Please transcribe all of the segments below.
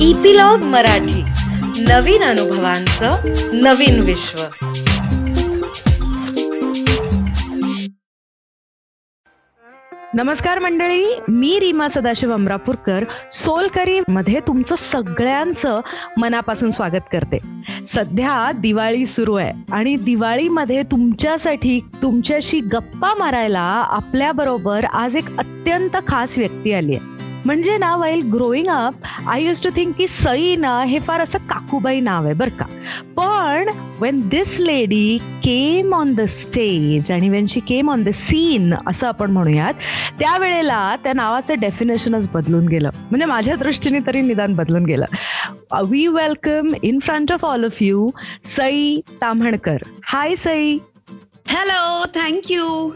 Epilogue Marathi. नवीन अनुभवांचं नवीन विश्व. नमस्कार मंडळी मी रीमा सदाशिव अमरापूरकर सोलकरी मध्ये तुमचं सगळ्यांचं मनापासून स्वागत करते. सध्या दिवाळी सुरू आहे आणि दिवाळीमध्ये तुमच्यासाठी तुमच्याशी गप्पा मारायला आपल्या बरोबर आज एक अत्यंत खास व्यक्ती आली आहे. म्हणजे ना while growing up I use to think की सई ना हे फार असं काकूबाई नाव आहे बरं का. पण when this lady came on the stage आणि when she came on the scene असं आपण म्हणूयात त्यावेळेला त्या नावाचं डेफिनेशनच बदलून गेलं. म्हणजे माझ्या दृष्टीने तरी निदान बदलून गेलं. We welcome in front of all of you Sai Tamhankar. Hi Sai. Hello thank you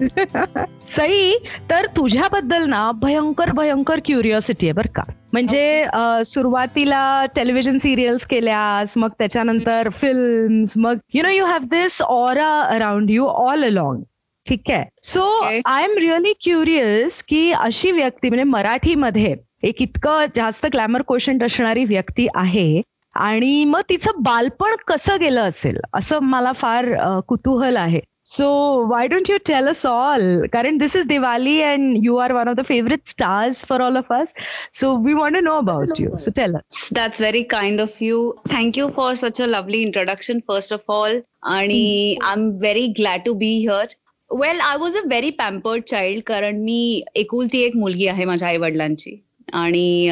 Sai तर तुझ्याबद्दल ना भयंकर भयंकर क्युरिओसिटी आहे बरं का. म्हणजे सुरुवातीला टेलिव्हिजन सिरियल्स केल्यास मग त्याच्यानंतर फिल्म्स मग you know you have this aura around you all along ठीक आहे? So I am really curious की अशी व्यक्ती म्हणजे मराठीमध्ये एक इतकं जास्त ग्लॅमर क्वेश्चन असणारी व्यक्ती आहे आणि मग तिचं बालपण कसं गेलं असेल? असं मला फार कुतूहल आहे. So why don't you tell us all? Karan, this is Diwali and you are one of the favorite stars for all of us. So we want to know about you. So tell us. That's very kind of you. Thank you for such a lovely introduction, first of all. आणि I'm very glad to be here. Well I was a very pampered child कारण मी एकुलती एक मुलगी आहे माझ्या आई वडिलांची आणि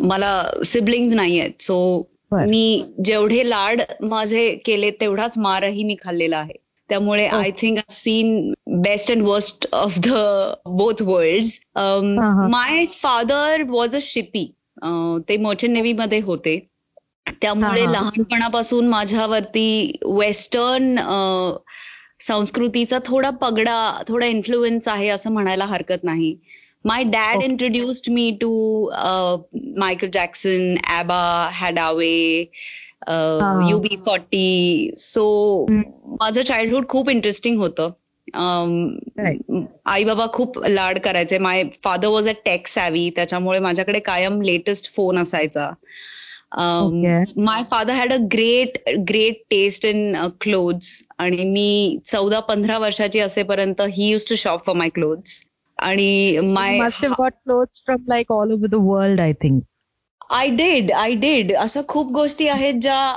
मला सिबलिंग्स नाही आहेत सो मी जेवढे लाड माझे केले तेवढाच मारही मी खाल्लेला आहे त्यामुळे I think I seen best and worst of the both world my father was a shippie ते मर्चंट नेव्ही मध्ये होते. त्यामुळे लहानपणापासून माझ्यावरती वेस्टर्न संस्कृतीचा थोडा पगडा थोडा इन्फ्लुएन्स आहे असं म्हणायला हरकत नाही. My dad introduced me to Michael Jackson ABBA Haddaway UB forty so माझं चाइल्डहुड खूप इंटरेस्टिंग होतं. आई बाबा खूप लाड करायचे. My father was a tech savvy त्याच्यामुळे माझ्याकडे कायम लेटेस्ट फोन असायचा. My father had a great great taste in clothes आणि मी चौदा पंधरा वर्षाची असेपर्यंत he use to shop for my clothes आणि my clothes from like all over the world I think I did I did अशा खूप गोष्टी आहेत ज्या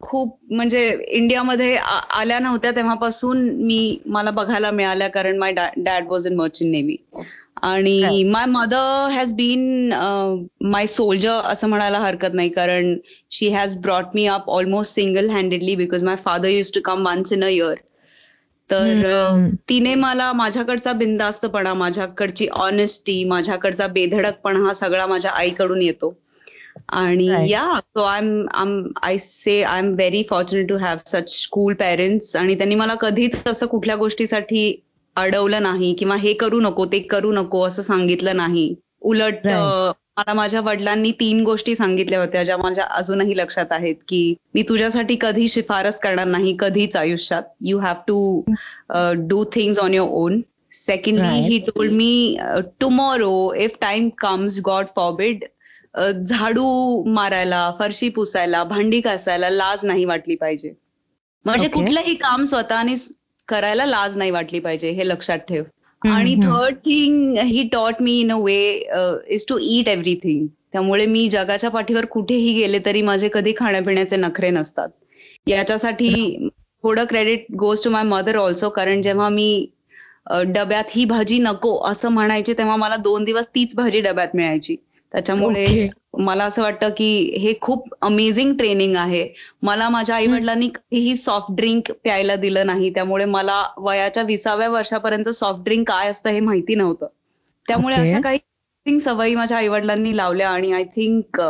खूप म्हणजे इंडियामध्ये आल्या नव्हत्या तेव्हापासून मी मला बघायला मिळाल्या कारण my dad was in merchant navy आणि my mother has been my soldier असं म्हणायला हरकत नाही कारण she has brought me up almost single handedly because my father use to come once in a year तर तिने मला माझ्याकडचा बिंदास्तपणा माझ्याकडची ऑनेस्टी माझ्याकडचा बेधडकपणा हा सगळा माझ्या आईकडून येतो. आणि या so I am um I say I am very fortunate to have such school parents आणि त्यांनी मला कधीच असं कुठल्या गोष्टीसाठी अडवलं नाही किंवा हे करू नको ते करू नको असं सांगितलं नाही. उलट मला माझ्या वडिलांनी तीन गोष्टी सांगितल्या होत्या ज्या माझ्या अजूनही लक्षात आहेत की मी तुझ्यासाठी कधी शिफारस करणार नाही कधीच आयुष्यात. You have to do things on your own secondly he told me tomorrow if time comes God forbid झाडू मारायला फरशी पुसायला भांडी घासायला लाज नाही वाटली पाहिजे. म्हणजे कुठलंही काम स्वतःने करायला लाज नाही वाटली पाहिजे हे लक्षात ठेव. आणि third thing he taught me in a way is to eat everything त्यामुळे मी जगाच्या पाठीवर कुठेही गेले तरी माझे कधी खाण्यापिण्याचे नखरे नसतात. याच्यासाठी थोडं credit goes to my mother also कारण जेव्हा मी डब्यात ही भाजी नको असं म्हणायचे तेव्हा मला दोन दिवस तीच भाजी डब्यात मिळायची. त्याच्यामुळे मला असं वाटतं की हे खूप अमेझिंग ट्रेनिंग आहे. मला माझ्या आई वडिलांनी कधीही सॉफ्ट ड्रिंक प्यायला दिलं नाही. त्यामुळे मला वयाच्या विसाव्या वर्षापर्यंत सॉफ्ट ड्रिंक काय असतं हे माहिती नव्हतं. त्यामुळे अशा काही सवयी माझ्या आई वडिलांनी लावल्या आणि आय थिंक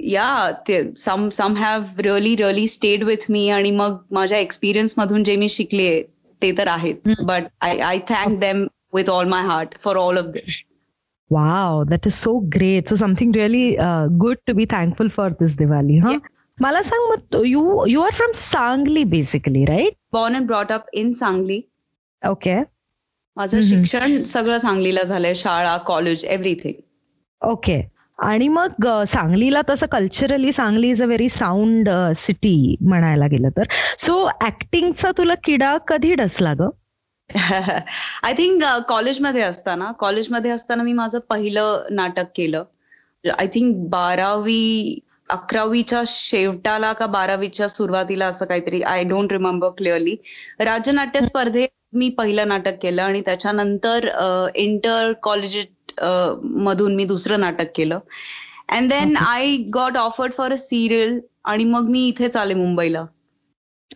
या some some have really really stayed with me आणि मग माझ्या एक्सपिरियन्स मधून जे मी शिकले ते तर आहेत. But I I thank them with all my heart for all of this Wow, that is so great. So something really uh, good to be thankful for this Diwali, huh? Yeah. मला सांग मग you you are from Sangli basically right born and brought up in Sangli okay माझं शिक्षण सगळं सांगलीला झालंय शाळा college everything okay आणि मग सांगलीला तसं culturally Sangli is a very sound city म्हणायला गेलं तर. सो ऍक्टिंगचा तुला किडा कधी डसला ग? आय थिंक कॉलेजमध्ये असताना कॉलेजमध्ये असताना मी माझं पहिलं नाटक केलं. आय थिंक बारावी अकरावीच्या शेवटाला का बारावीच्या सुरुवातीला असं काहीतरी आय डोंट रिमेंबर क्लिअरली राज्यनाट्य स्पर्धेत मी पहिलं नाटक केलं आणि त्याच्यानंतर इंटर कॉलेज मधून मी दुसरं नाटक केलं. And then I got offered for a serial आणि मग मी इथेच आले मुंबईला.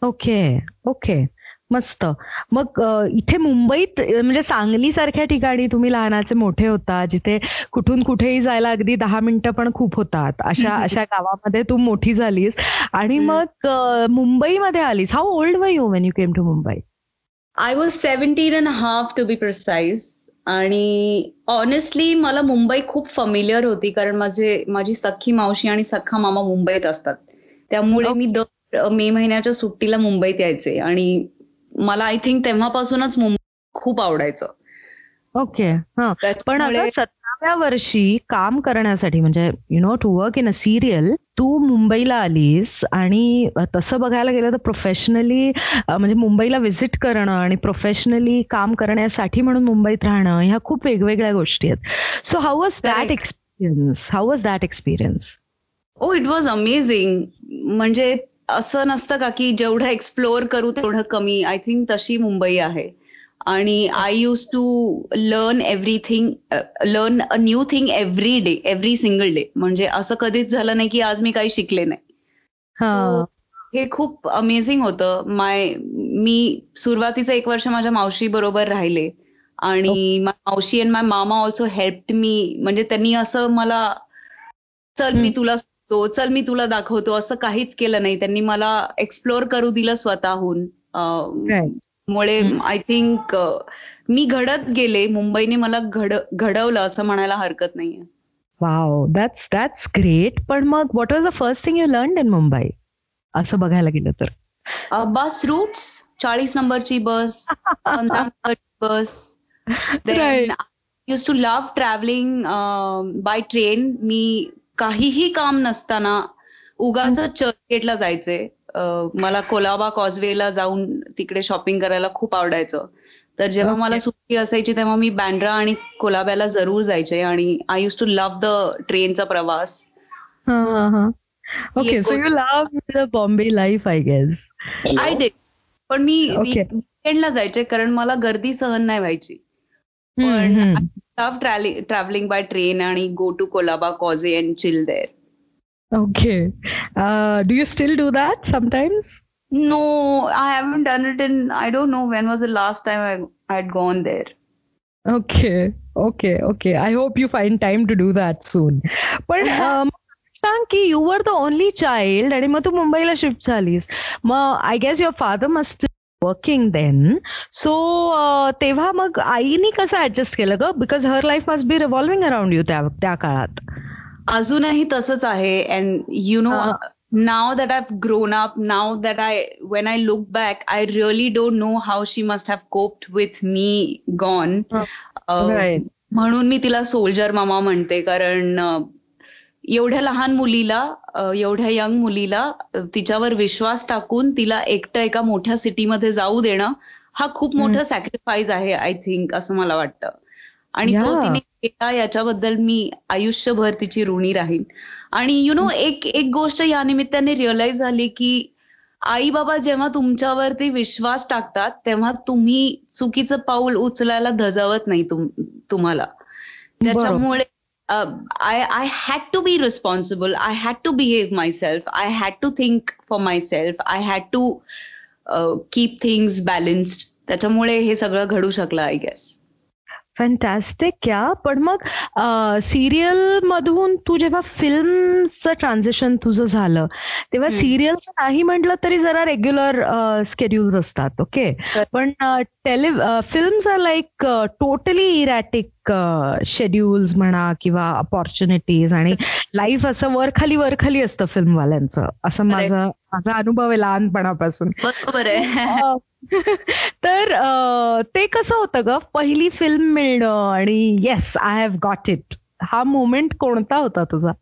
Okay okay. मस्त. मग इथे मुंबईत म्हणजे सांगली सारख्या ठिकाणी तुम्ही लहानाचे मोठे होता जिथे कुठून कुठेही जायला अगदी दहा मिनिटं पण खूप होतात. अशा अशा गावामध्ये तू मोठी झालीस. आणि. मग मुंबईमध्ये आलीस. How old were you when you came to Mumbai I was seventeen and half to be precise आणि ऑनेस्टली मला मुंबई खूप फमिलियर होती कारण माझे माझी सख्खी मावशी आणि सख्खा मामा मुंबईत असतात. त्यामुळे मी दर मे महिन्याच्या सुट्टीला मुंबईत यायचे. आणि मला आय थिंक तेव्हापासूनच मुंबई खूप आवडायचं. ओके. हा. पण सतराव्या वर्षी काम करण्यासाठी म्हणजे you know to work in a serial तू मुंबईला आलीस आणि तसं बघायला गेलं तर प्रोफेशनली म्हणजे मुंबईला व्हिजिट करणं आणि प्रोफेशनली काम करण्यासाठी म्हणून मुंबईत राहणं ह्या खूप वेगवेगळ्या गोष्टी आहेत. So how was that. Experience how was that experience oh it was amazing म्हणजे असं नसतं का की जेवढं एक्सप्लोअर करू तेवढं कमी? आय थिंक तशी मुंबई आहे. आणि I use to learn everything learn a new thing every day every single day म्हणजे असं कधीच झालं नाही की आज मी काही शिकले नाही. हे. खूप अमेझिंग होतं. माय मी सुरुवातीचं एक वर्ष माझ्या मावशी बरोबर राहिले. आणि मावशी अँड माय मामा ऑल्सो हेल्प मी म्हणजे त्यांनी असं मला चल मी. तुला सांगतो चल मी तुला दाखवतो. असं काहीच केलं नाही. त्यांनी मला एक्सप्लोअर करू दिलं स्वतःहून. मुळे. आय थिंक मी घडत गेले. मुंबईने मला घड घडवलं असं म्हणायला हरकत नाहीये. वाव दॅट्स दॅट्स ग्रेट पण मग what was the first thing you learn in Mumbai असं बघायला गेलं तर. बस रूट्स चाळीस नंबरची बस पंधरा नंबरची bus use to love travelling by train मी काहीही काम नसताना उगाच चर्चगेटला जायचे. मला कोलाबा कॉजवेला जाऊन तिकडे शॉपिंग करायला खूप आवडायचं. तर जेव्हा Okay. मला सुट्टी असायची तेव्हा मी बँड्रा आणि कोलाब्याला जरूर जायचे आणि I use to love the ट्रेनचा प्रवास. Okay so you love the Bombay life I guess I day पण मी. वीकेंडला जायचे कारण मला गर्दी सहन नाही व्हायची. पण लव्ह ट्रॅव्हलिंग बाय ट्रेन आणि go to Colaba causeway and chill there okay do you still do that sometimes No, I haven't done it in, I don't know when was the last time I had gone there. Okay okay okay I hope you find time to do that soon पण अं, सांग की you were the only child आणि मग तू मुंबईला shift झालीस मग I guess your father must working then so तेव्हा मग आईनी कसं ऍडजस्ट केलं ग? Because her life must be revolving around you त्या त्या काळात. अजूनही तसंच आहे. And you know. Now that I grown up now that I when I look back I really don't know how she must have coped with me gone. म्हणून मी तिला soldier मामा म्हणते. कारण एवढ्या लहान मुलीला एवढ्या यंग मुलीला तिच्यावर विश्वास टाकून तिला एकटं एका मोठ्या सिटीमध्ये जाऊ देणं हा खूप. मोठा सॅक्रिफाईस आहे आय थिंक असं मला वाटतं. आणि तो. तिने केला याच्याबद्दल मी आयुष्यभर तिची ऋणी राहीन. आणि यु नो एक एक गोष्ट या निमित्ताने रिअलाइज झाली की आई बाबा जेव्हा तुमच्यावरती विश्वास टाकतात तेव्हा तुम्ही चुकीचं पाऊल उचलायला धजावत नाही तुम- तुम्हाला. त्याच्यामुळे I I had to be responsible I had to behave myself I had to think for myself I had to keep things balanced त्याच्यामुळे हे सगळं घडू शकलं आय गेस फॅन्टॅस्टिक या पण मग सिरियल मधून तू जेव्हा फिल्मचं ट्रान्झिशन तुझं झालं तेव्हा हम्म. सिरियल्स नाही म्हटलं तरी जरा रेग्युलर स्केड्युल्स असतात ओके पण telefilms are like totally erratic schedules म्हणा किंवा अपॉर्च्युनिटीज आणि लाईफ असं वर खाली वर खाली असतं फिल्मवाल्यांचं असं माझा माझा अनुभव आहे लहानपणापासून. तर ते कसं होतं ग? पहिली फिल्म मिळणं आणि yes I have got it हा मोमेंट कोणता होता तुझा?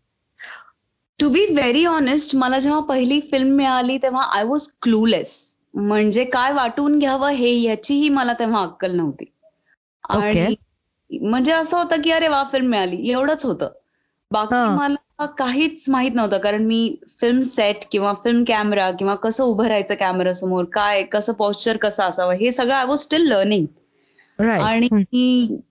टू बी व्हेरी ऑनेस्ट मला जेव्हा पहिली फिल्म मिळाली तेव्हा आय वॉज क्लूलेस म्हणजे काय वाटून घ्यावं हे याचीही मला तेव्हा अक्कल नव्हती. आणि म्हणजे असं होतं की अरे वा फिल्म मिळाली. एवढंच होतं. बाकी. मला काहीच माहीत नव्हतं कारण मी फिल्म सेट किंवा फिल्म कॅमेरा किंवा कसं उभं राहायचं कॅमेरा समोर काय कसं पॉस्चर कसं असावं हे सगळं आय वॉज स्टील लर्निंग आणि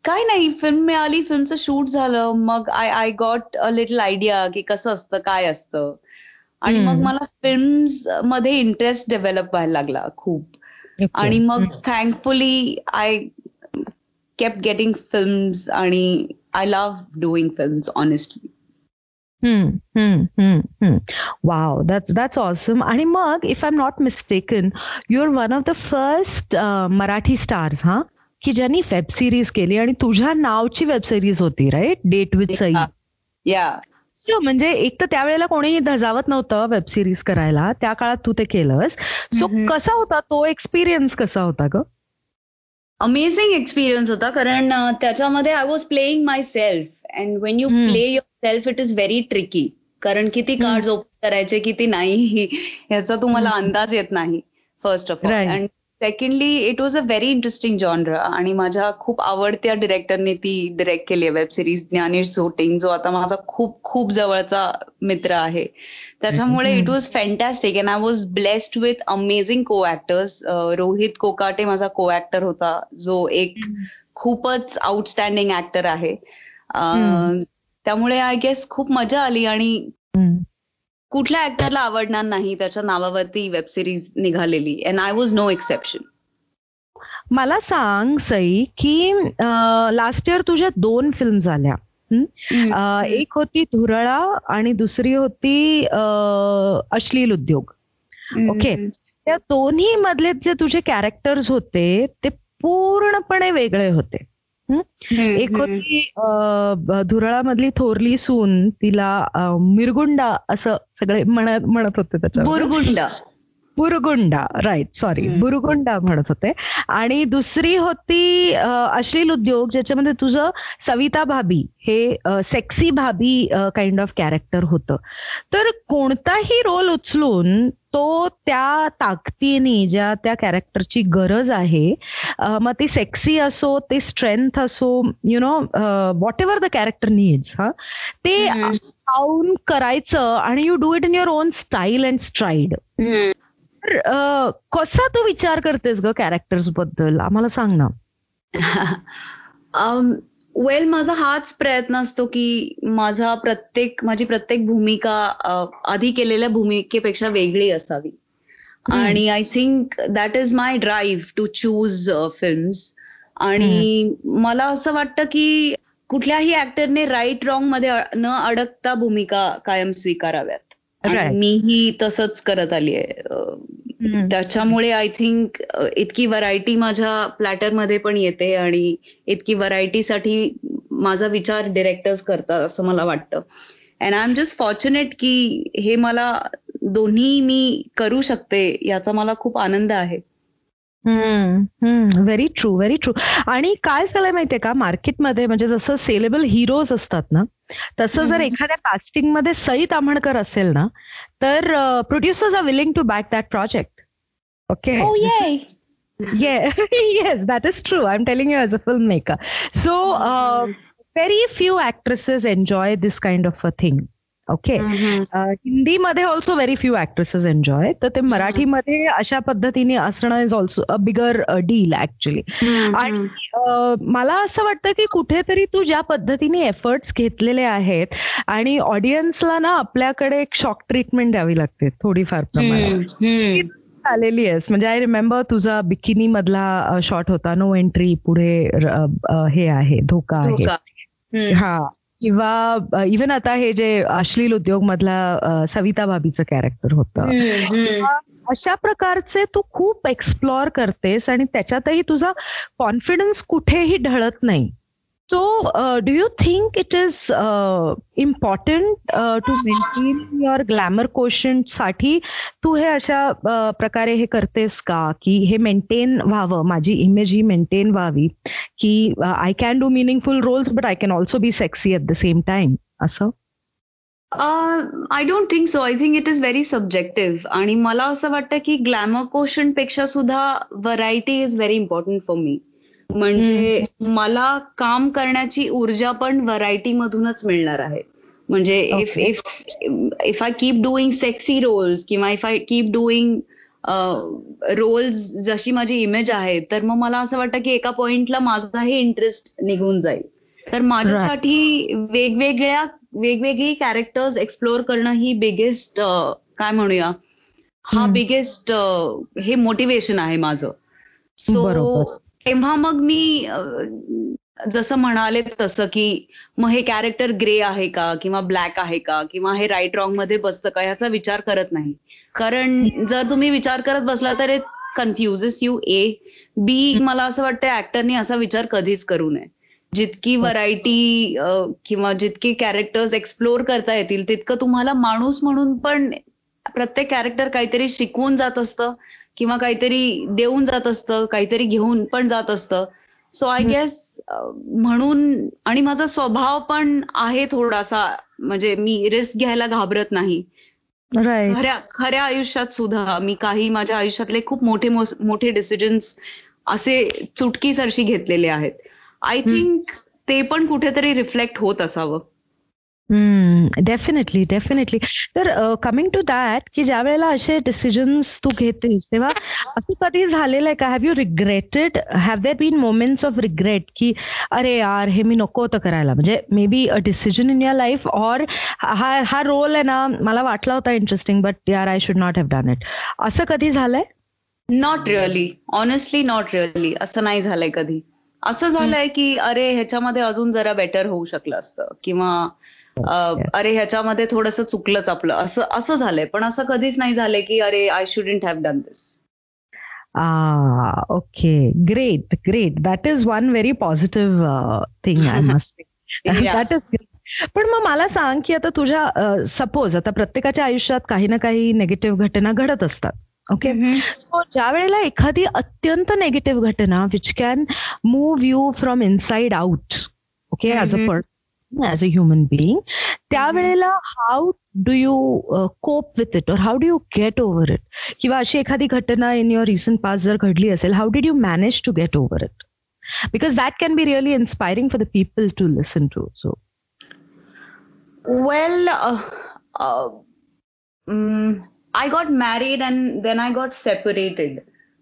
काय नाही फिल्म मिळाली फिल्मचं शूट झालं मग I I got a little idea की कसं असतं काय असतं. आणि मग. मला फिल्म्समध्ये इंटरेस्ट डेव्हलप व्हायला लागला खूप. आणि मग thankfully I kept getting films आणि I love doing films honestly wow that's that's awesome आणि मग if I am not mistaken you are one of the first Marathi stars हा? की ज्यांनी वेब सिरीज केली आणि तुझ्या नावची वेब सिरीज होती राईट डेट विथ सई या सो म्हणजे एक तर त्यावेळेला कोणी धजावत नव्हतं वेब सिरीज करायला. त्या काळात तू ते केलंस. सो हम्म. कसा होता? तो एक्सपिरियन्स कसा होता ग? अमेझिंग एक्सपिरियन्स होता कारण त्याच्यामध्ये I was playing myself and when you. Play yourself it is very tricky कारण किती. कार्ड ओपन करायचे किती नाही ह्याचा तुम्हाला. अंदाज येत नाही first of all. And secondly it was a very interesting genre आणि माझ्या खूप आवडत्या डिरेक्टरने ती डिरेक्ट केली आहे वेब सिरीज ज्ञानेश झोटिंग जो आता माझा खूप खूप जवळचा मित्र आहे त्याच्यामुळे. It was fantastic and I was blessed with amazing co actors Rohit Kokate माझा को ऍक्टर होता जो एक खूपच आउटस्टँडिंग ऍक्टर आहे. त्यामुळे आय गेस खूप मजा आली आणि. कुठल्या ऍक्टरला आवडणार नाही त्याच्या नावावरती वेब सिरीज निघालेली. And I was no exception मला सांग सई की लास्ट इयर तुझ्या दोन फिल्म झाल्या. एक होती धुरळा आणि दुसरी होती अश्लील उद्योग. ओके. त्या दोन्ही मधले जे तुझे कॅरेक्टर्स होते ते पूर्णपणे वेगळे होते. एक होती धुरळामधली थोरली सून तिला मिरगुंडा असं सगळे म्हणत म्हणत होते त्याच्या बुरगुंड. बुरगुंडा राईट सॉरी. बुरगुंडा म्हणत होते. आणि दुसरी होती अश्लील उद्योग ज्याच्यामध्ये तुझं सविता भाभी हे sexy Bhabhi kind of character होतं. तर कोणताही रोल उचलून तो त्या ताकदीने ज्या त्या कॅरेक्टरची गरज आहे मग ती सेक्सी असो ते स्ट्रेंथ असो you know whatever the character needs हा ते करायचं आणि you do it in your own style and stride तर कसा तू विचार करतेस ग कॅरेक्टर्सबद्दल? आम्हाला सांग ना. वेल माझा हाच प्रयत्न असतो की माझा प्रत्येक माझी प्रत्येक भूमिका आधी केलेल्या भूमिकेपेक्षा वेगळी असावी. आणि I think that is my drive to choose films आणि मला असं वाटतं की कुठल्याही ऍक्टरने राईट रॉंगमध्ये न अडकता भूमिका कायम स्वीकाराव्यात. आणि मीही तसंच करत आली आहे. त्याच्यामुळे आय थिंक इतकी व्हरायटी माझ्या प्लॅटरमध्ये पण येते आणि इतकी व्हरायटीसाठी माझा विचार डिरेक्टर्स करतात असं मला वाटतं. And I am just fortunate की हे मला दोन्ही मी करू शकते याचा मला खूप आनंद आहे. व्हेरी ट्रू व्हेरी ट्रू आणि काय झालंय माहितीये का? मार्केटमध्ये म्हणजे जसं सेलेबल हिरोज असतात ना तसं जर. एखाद्या कास्टिंगमध्ये सई ताम्हणकर असेल ना तर producers are willing to back that project okay Oh, Yeah, yes, that is true. I'm telling you as a filmmaker. So, uh, very few actresses enjoy this kind of a thing. Okay. Uh, हिंदीमध्ये also very few actresses enjoy तर ते मराठीमध्ये अशा पद्धतीने असणं is also a bigger deal actually आणि uh, मला असं वाटतं की कुठेतरी तू ज्या पद्धतीने एफर्ट्स घेतलेले आहेत आणि ऑडियन्सला ना आपल्याकडे एक शॉक ट्रीटमेंट द्यावी लागते थोडीफार प्रमाणात. आलेली आहेस? म्हणजे आय रिमेंबर तुझा बिकिनी मधला शॉट होता. नो एंट्री पुढे हे आहे धोका आहे. हा. किंवा इवन आता हे जे अश्लील उद्योग मधला सविता भाभीचं कॅरेक्टर होतं. अशा प्रकारचे तू खूप एक्सप्लोअर करतेस आणि त्याच्यातही तुझा कॉन्फिडन्स कुठेही ढळत नाही so do you think it is important to maintain your glamour quotient साठी तू हे अशा प्रकारे हे करतेस का? की हे मेंटेन व्हावं माझी इमेज ही मेंटेन व्हावी की I can do meaningful roles but I can also be sexy at the same time असं? I don't think so I think it is very subjective आणि मला असं वाटतं की ग्लॅमर क्वेश्चनपेक्षा सुद्धा variety is very important for me म्हणजे मला काम करण्याची ऊर्जा पण व्हरायटी मधूनच मिळणार आहे म्हणजे if. If if I keep doing sexy roles किंवा if I keep doing roles जशी माझी इमेज आहे तर मग मला असं वाटतं की एका पॉइंटला माझाही इंटरेस्ट निघून जाईल तर माझ्यासाठी वेगवेगळ्या वेगवेगळी कॅरेक्टर्स एक्सप्लोअर करणं ही बिगेस्ट काय म्हणूया हा. बिगेस्ट हे मोटिवेशन आहे माझं सो. तेव्हा मग मी जसं म्हणाले तसं की मग हे कॅरेक्टर ग्रे आहे का? किंवा ब्लॅक आहे का? किंवा हे राईट रॉंगमध्ये बसतं का? ह्याचा विचार करत नाही. कारण जर तुम्ही विचार करत बसला तर इट कन्फ्युजेस यू ए बी मला असं वाटतं ऍक्टरने असा विचार कधीच करू नये. जितकी व्हरायटी किंवा जितके कॅरेक्टर्स एक्सप्लोर करता येतील तितकं तुम्हाला माणूस म्हणून पण प्रत्येक कॅरेक्टर काहीतरी शिकवून जात असतं. किंवा काहीतरी देऊन जात असतं काहीतरी घेऊन पण जात असतं. सो आय गेस म्हणून आणि माझा स्वभाव पण आहे थोडासा म्हणजे मी रिस्क घ्यायला घाबरत नाही. खऱ्या खऱ्या आयुष्यात सुद्धा मी काही माझ्या आयुष्यातले खूप मोठे मोठे डिसिजन्स असे चुटकीसरशी घेतलेले आहेत. आय थिंक ते पण कुठेतरी रिफ्लेक्ट होत असावं. डेफिनेटली डेफिनेटली तर कमिंग टू दॅट की ज्या वेळेला असे डिसिजन्स तू घेतेस तेव्हा असं कधी झालेलं आहे का? Have you regretted have there been moments of regret की अरे यार हे मी नको होतं करायला. म्हणजे maybe a decision in your life or हा हा रोल आहे ना मला वाटला होता इंटरेस्टिंग बट यार I should not have done it असं कधी झालंय? Not really honestly not really असं नाही झालंय कधी. असं झालंय की अरे ह्याच्यामध्ये अजून जरा बेटर होऊ शकलं असतं. किंवा अरे ह्याच्यामध्ये थोडंसं चुकलंच आपलं. असं असं झालंय. पण असं कधीच नाही झालंय की अरे I shouldn't have done this is one very positive uh, thing, I must say. Yeah. That is great. पण मग मला सांग की आता तुझ्या सपोज आता प्रत्येकाच्या आयुष्यात काही ना काही नेगेटिव्ह घटना घडत असतात. ओके सो ज्या वेळेला एखादी अत्यंत नेगेटिव्ह घटना which can move you from inside out okay as a. Person as a human being त्यावेळेला how do you cope with it और how do you get over it किंवा अशी एखादी घटना इन युअर रिसंट पास जर घडली असेल how did you manage to get over it because that can be really inspiring for the people to listen to so Well, uh, uh, mm, I got married and then I got separated.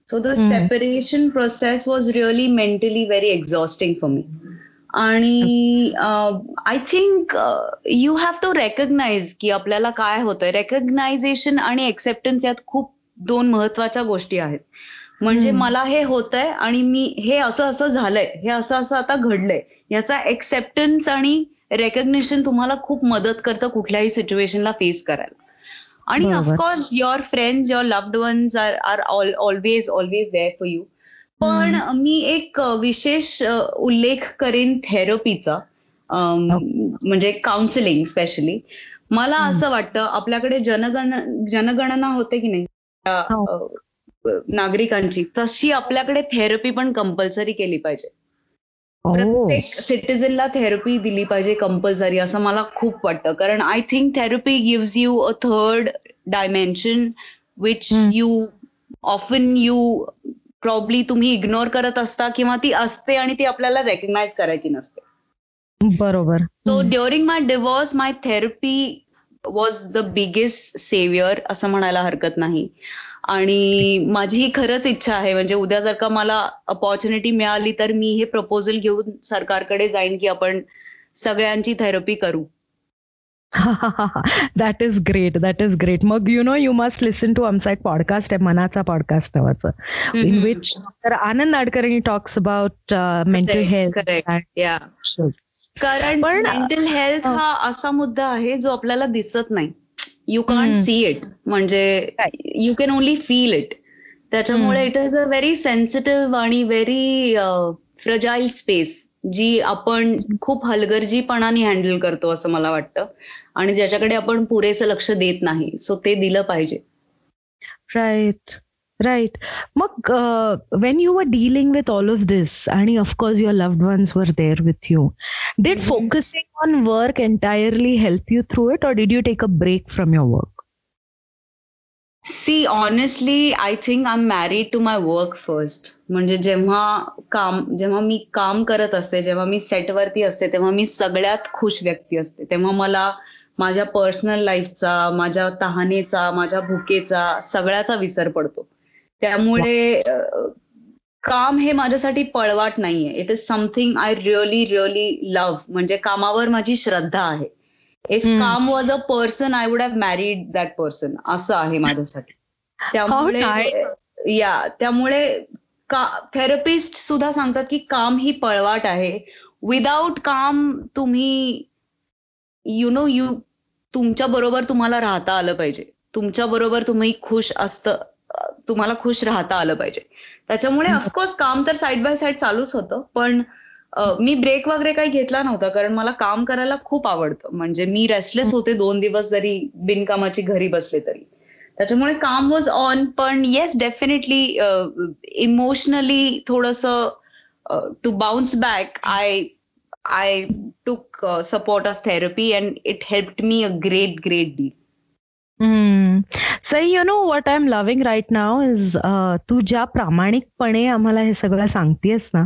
So the Hmm. separation process was really mentally very exhausting for me. आणि I think you have to recognise की आपल्याला काय होतंय. रेकग्नायझेशन आणि acceptance यात खूप दोन महत्त्वाच्या गोष्टी आहेत. म्हणजे. मला हे होतंय आणि मी हे असं असं झालंय हे असं असं आता घडलंय. याचा एक्सेप्टन्स आणि रेकग्निशन तुम्हाला खूप मदत करतं कुठल्याही सिच्युएशनला फेस करायला. आणि. Of course your friends your loved ones are are always always there for you पण मी एक विशेष उल्लेख करेन थेरपीचा अम, म्हणजे काउन्सिलिंग स्पेशली मला. असं वाटतं आपल्याकडे जनगण जनगणना होते की नाही हो. नागरिकांची तशी आपल्याकडे थेरपी पण कंपल्सरी केली पाहिजे Oh. प्रत्येक सिटीझनला थेरपी दिली पाहिजे कंपल्सरी असं मला खूप वाटतं कारण I think therapy gives you a third dimension which. You often you probably तुम्ही इग्नोर करत असता किंवा ती असते आणि ती आपल्याला रेकग्नाइज करायची नसते. बरोबर. So during my divorce my therapy was the biggest saviour असं म्हणायला हरकत नाही. आणि माझी ही खरंच इच्छा आहे म्हणजे उद्या जर का मला अपॉर्च्युनिटी मिळाली तर मी हे प्रपोजल घेऊन सरकारकडे जाईन की आपण सगळ्यांची थेरपी करू. That is great that is great मग you know you must listen to आमचा एक पॉडकास्ट आहे मनाचा पॉडकास्ट नावाचं इन विच तर Anand Nadkarni talks about mental. Health कारण पण- मेंटल हेल्थ हा. हा असा मुद्दा आहे जो आपल्याला दिसत नाही. You hmm. सी इट म्हणजे you can only feel it त्याच्यामुळे it is a very sensitive आणि व्हेरी फ्रजाईल स्पेस जी आपण खूप हलगर्जीपणाने हँडल करतो असं मला वाटतं. आणि ज्याच्याकडे आपण पुरेसं लक्ष देत नाही सो ते दिलं पाहिजे. राईट राईट मग when you were dealing with all of this आणि of course your loved ones were there with you did. Focusing on work entirely help you through it और did you take a break from your work see honestly I think I am married to my work first म्हणजे जेव्हा काम जेव्हा मी काम करत असते जेव्हा मी सेटवरती असते तेव्हा मी सगळ्यात खुश व्यक्ती असते. तेव्हा मला माझ्या पर्सनल लाईफचा माझ्या तहानेचा माझ्या भुकेचा सगळ्याचा विसर पडतो. त्यामुळे काम हे माझ्यासाठी पळवाट नाहीये. It is something I really really love म्हणजे कामावर माझी श्रद्धा आहे. इफ. काम was a person I would have married that person असं आहे माझ्यासाठी. त्यामुळे. या त्यामुळे का थेरपिस्ट सुद्धा सांगतात की काम ही पळवाट आहे. विदाउट काम तुम्ही यु नो यू तुमच्या बरोबर तुम्हाला राहता आलं पाहिजे. तुमच्या बरोबर तुम्ही खुश असत तुम्हाला खुश राहता आलं पाहिजे. त्याच्यामुळे ऑफकोर्स काम तर साईड बाय साईड चालूच होतं. पण मी ब्रेक वगैरे काही घेतला नव्हता कारण मला काम करायला खूप आवडतं. म्हणजे मी रेस्टलेस होते दोन दिवस जरी बिनकामाची घरी बसले तरी. त्याच्यामुळे काम वॉज ऑन पण येस डेफिनेटली इमोशनली थोडस to bounce back I I took support of therapy and it help me a great great deal hmm. Sai you know what I am loving right now is तू ज्या प्रामाणिकपणे आम्हाला हे सगळं सांगतेस ना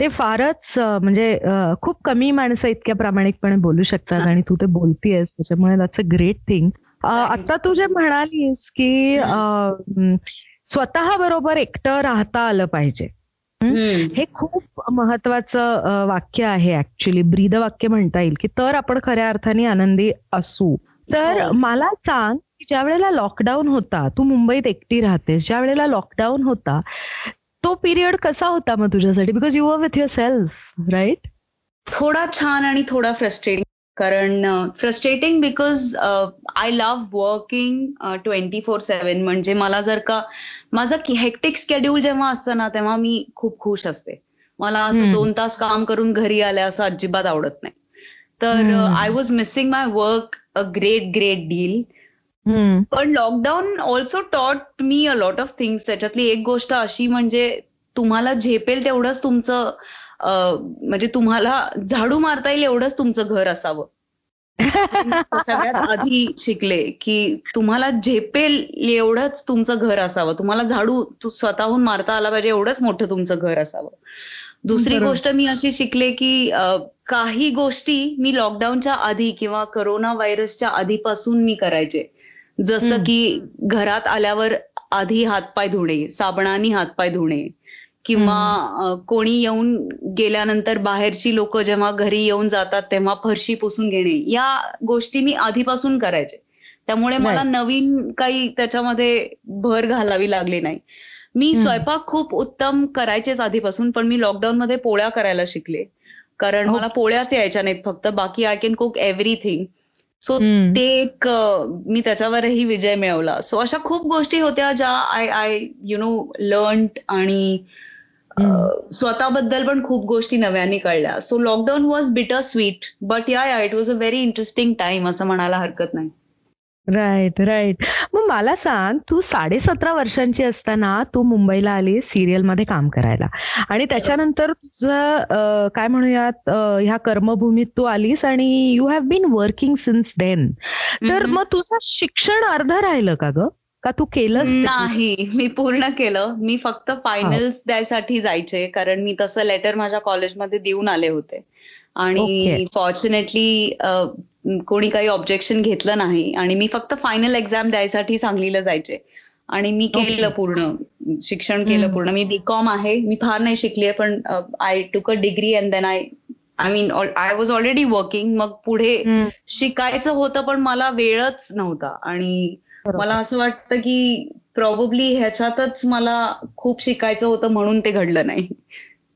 ते फारच अ, म्हणजे अ, खूप कमी माणसं इतक्या प्रामाणिकपणे बोलू शकतात आणि तू ते बोलतीयस त्याच्यामुळे दॅट्स अ ग्रेट थिंग आता तू जे म्हणालीस की अ, स्वतः बरोबर एकटं राहता आलं पाहिजे. हे खूप महत्वाचं अ, वाक्य आहे ऍक्च्युली ब्रीद वाक्य म्हणता येईल की तर आपण खऱ्या अर्थाने आनंदी असू. तर हो. मला सांग की ज्या वेळेला लॉकडाऊन होता तू मुंबईत एकटी राहतेस ज्या वेळेला लॉकडाऊन होता तो पिरियड कसा होता मग तुझ्यासाठी because you are with yourself right थोडा छान आणि थोडा फ्रस्ट्रेटिंग कारण frustrating because I love working twenty four seven म्हणजे मला जर का माझं हेक्टिक स्केड्यूल जेव्हा असतं ना तेव्हा मी खूप खुश असते मला असं. दोन तास काम करून घरी आल्या असं अजिबात आवडत नाही तर. I was missing my work a great great deal पण lockdown also taught me a lot of things त्याच्यातली एक गोष्ट अशी म्हणजे तुम्हाला झेपेल तेवढंच तुमचं अं, म्हणजे तुम्हाला झाडू मारता येईल एवढंच तुमचं घर असावं. सगळ्यात आधी शिकले की तुम्हाला झेपेल एवढंच तुमचं घर असावं. तुम्हाला झाडू स्वतःहून मारता आला पाहिजे एवढंच मोठं तुमचं घर असावं. दुसरी. गोष्ट मी अशी शिकले की काही गोष्टी मी लॉकडाऊनच्या आधी किंवा करोना व्हायरसच्या आधीपासून मी करायचे. जसं. की घरात आल्यावर आधी हातपाय धुणे साबणाने हातपाय धुणे किंवा कोणी येऊन गेल्यानंतर बाहेरची लोक जेव्हा घरी येऊन जातात तेव्हा फरशी पुसून घेणे या गोष्टी मी आधीपासून करायचे. त्यामुळे मला नवीन काही त्याच्यामध्ये भर घालावी लागली नाही. मी. स्वयंपाक खूप उत्तम करायचेच आधीपासून पण मी लॉकडाऊन मध्ये पोळ्या करायला शिकले. कारण मला पोळ्याच यायच्या नाहीत फक्त बाकी I can cook everything so. ते एक मी त्याच्यावरही विजय मिळवला. सो अशा खूप गोष्टी होत्या ज्या I I you know learn आणि स्वतःबद्दल पण खूप गोष्टी नव्याने कळल्या. So lockdown was bittersweet but yeah yeah it was a very interesting time असं म्हणायला हरकत नाही. राईट राईट मग मला सांग तू साडेसतरा वर्षांची असताना तू मुंबईला आली सिरियलमध्ये काम करायला. आणि त्याच्यानंतर तुझं अं, काय म्हणूयात अं, ह्या कर्मभूमीत तू आलीस आणि you have been working since then तर. मग तुझं शिक्षण अर्ध राहिलं का ग? का तू केलंस ते? नाही मी पूर्ण केलं. मी फक्त फायनल्स द्यायसाठी जायचे कारण मी तसं लेटर माझ्या कॉलेजमध्ये देऊन आले होते. आणि. फॉर्च्युनेटली कोणी काही ऑब्जेक्शन घेतलं नाही आणि मी फक्त फायनल एक्झाम द्यायसाठी सांगलीला जायचे आणि मी. केलं पूर्ण शिक्षण केलं. पूर्ण मी बीकॉम आहे मी फार नाही शिकली पण I took a degree and then I I mean I was already working मग पुढे. शिकायचं होतं पण मला वेळच नव्हता आणि. मला असं वाटतं की प्रॉब्ली ह्याच्यातच मला खूप शिकायचं होतं म्हणून ते घडलं नाही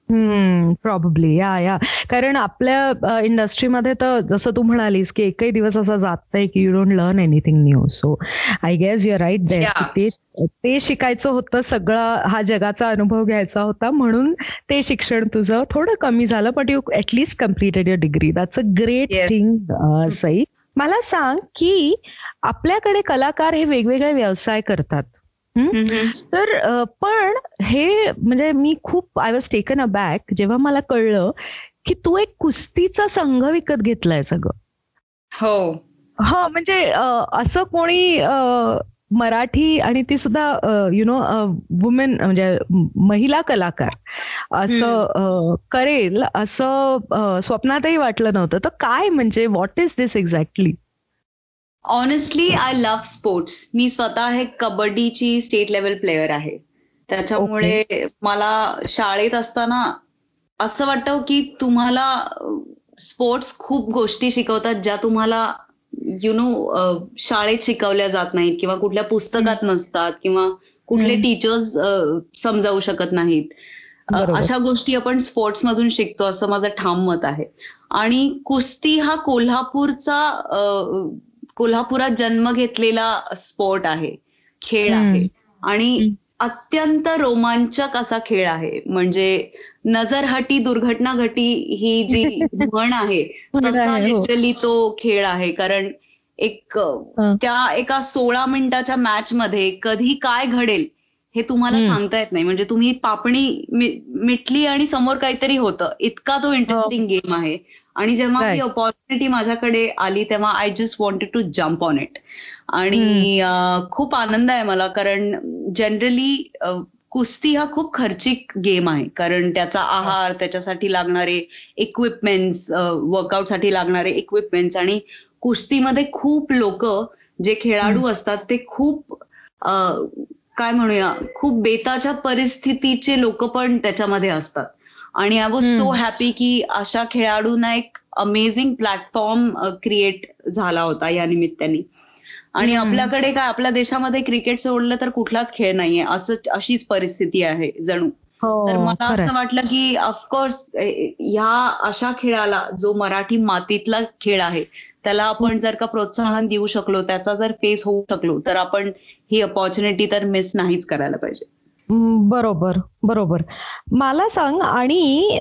प्रॉब्ली या या कारण आपल्या इंडस्ट्रीमध्ये तर जसं तू म्हणालीस की एकही दिवस असा जात नाही की you don't learn anything new so I guess you're right दे ते ते शिकायचं होतं सगळं हा जगाचा अनुभव घ्यायचा होता. म्हणून ते शिक्षण तुझं थोडं कमी झालं but you atleast completed your degree that's a great thing Sai मला सांग की आपल्याकडे कलाकार हे वेगवेगळे व्यवसाय करतात. तर पण हे म्हणजे मी खूप I was taken aback जेव्हा मला कळलं की तू एक कुस्तीचा संघ विकत घेतलाय सगळं. हो. हा म्हणजे असं कोणी मराठी आणि ती सुद्धा यु नो वुमेन म्हणजे महिला कलाकार असं करेल असं स्वप्नातही वाटलं नव्हतं. तर काय म्हणजे what is this exactly honestly I love sports मी स्वतः हे कबड्डीची स्टेट लेवल प्लेअर आहे. त्याच्यामुळे मला शाळेत असताना असं वाटतं की तुम्हाला स्पोर्ट्स खूप गोष्टी शिकवतात ज्या तुम्हाला यु नो शाळेत शिकवल्या जात नाहीत किंवा कुठल्या पुस्तकात नसतात किंवा कुठले टीचर्स समजावू शकत नाहीत. अशा गोष्टी आपण स्पोर्ट्स मधून शिकतो असं माझं ठाम मत आहे. आणि कुस्ती हा कोल्हापूरचा कोल्हापुरात जन्म घेतलेला स्पोर्ट आहे खेळ आहे. आणि अत्यंत रोमांचक असा खेळ आहे. म्हणजे नजर हटी दुर्घटना घटी ही जी म्हण आहे तसा लिटरली हो. तो खेळ आहे. कारण एक त्या एका सोळा मिनिटाच्या मॅच मध्ये कधी काय घडेल हे तुम्हाला सांगता येत नाही. म्हणजे तुम्ही पापणी मिटली आणि समोर काहीतरी होतं. इतका तो इंटरेस्टिंग गेम हो. आहे. आणि जेव्हा ही ऑपॉर्च्युनिटी माझ्याकडे आली तेव्हा I just wanted to jump on it आणि खूप आनंद आहे मला कारण जनरली कुस्ती हा खूप खर्चिक गेम आहे. कारण त्याचा आहार त्याच्यासाठी लागणारे इक्विपमेंट्स वर्कआउटसाठी लागणारे इक्विपमेंट्स आणि कुस्तीमध्ये खूप लोक जे खेळाडू असतात ते खूप काय म्हणूया खूप बेताच्या परिस्थितीचे लोक पण त्याच्यामध्ये असतात. आणि आय वॉज सो हॅपी की अशा खेळाडूंना एक अमेझिंग प्लॅटफॉर्म क्रिएट झाला होता या निमित्ताने. आणि आपल्याकडे काय आपल्या देशामध्ये क्रिकेट सोडलं तर कुठलाच खेळ नाहीये असं अशीच परिस्थिती आहे जणू. हो, तर मला असं वाटलं की ऑफकोर्स ह्या अशा खेळाला जो मराठी मातीतला खेळ आहे त्याला आपण जर का प्रोत्साहन देऊ शकलो त्याचा जर फेस होऊ शकलो तर आपण ही अपॉर्च्युनिटी तर मिस नाहीच करायला पाहिजे. बरोबर बरोबर. मला सांग आणि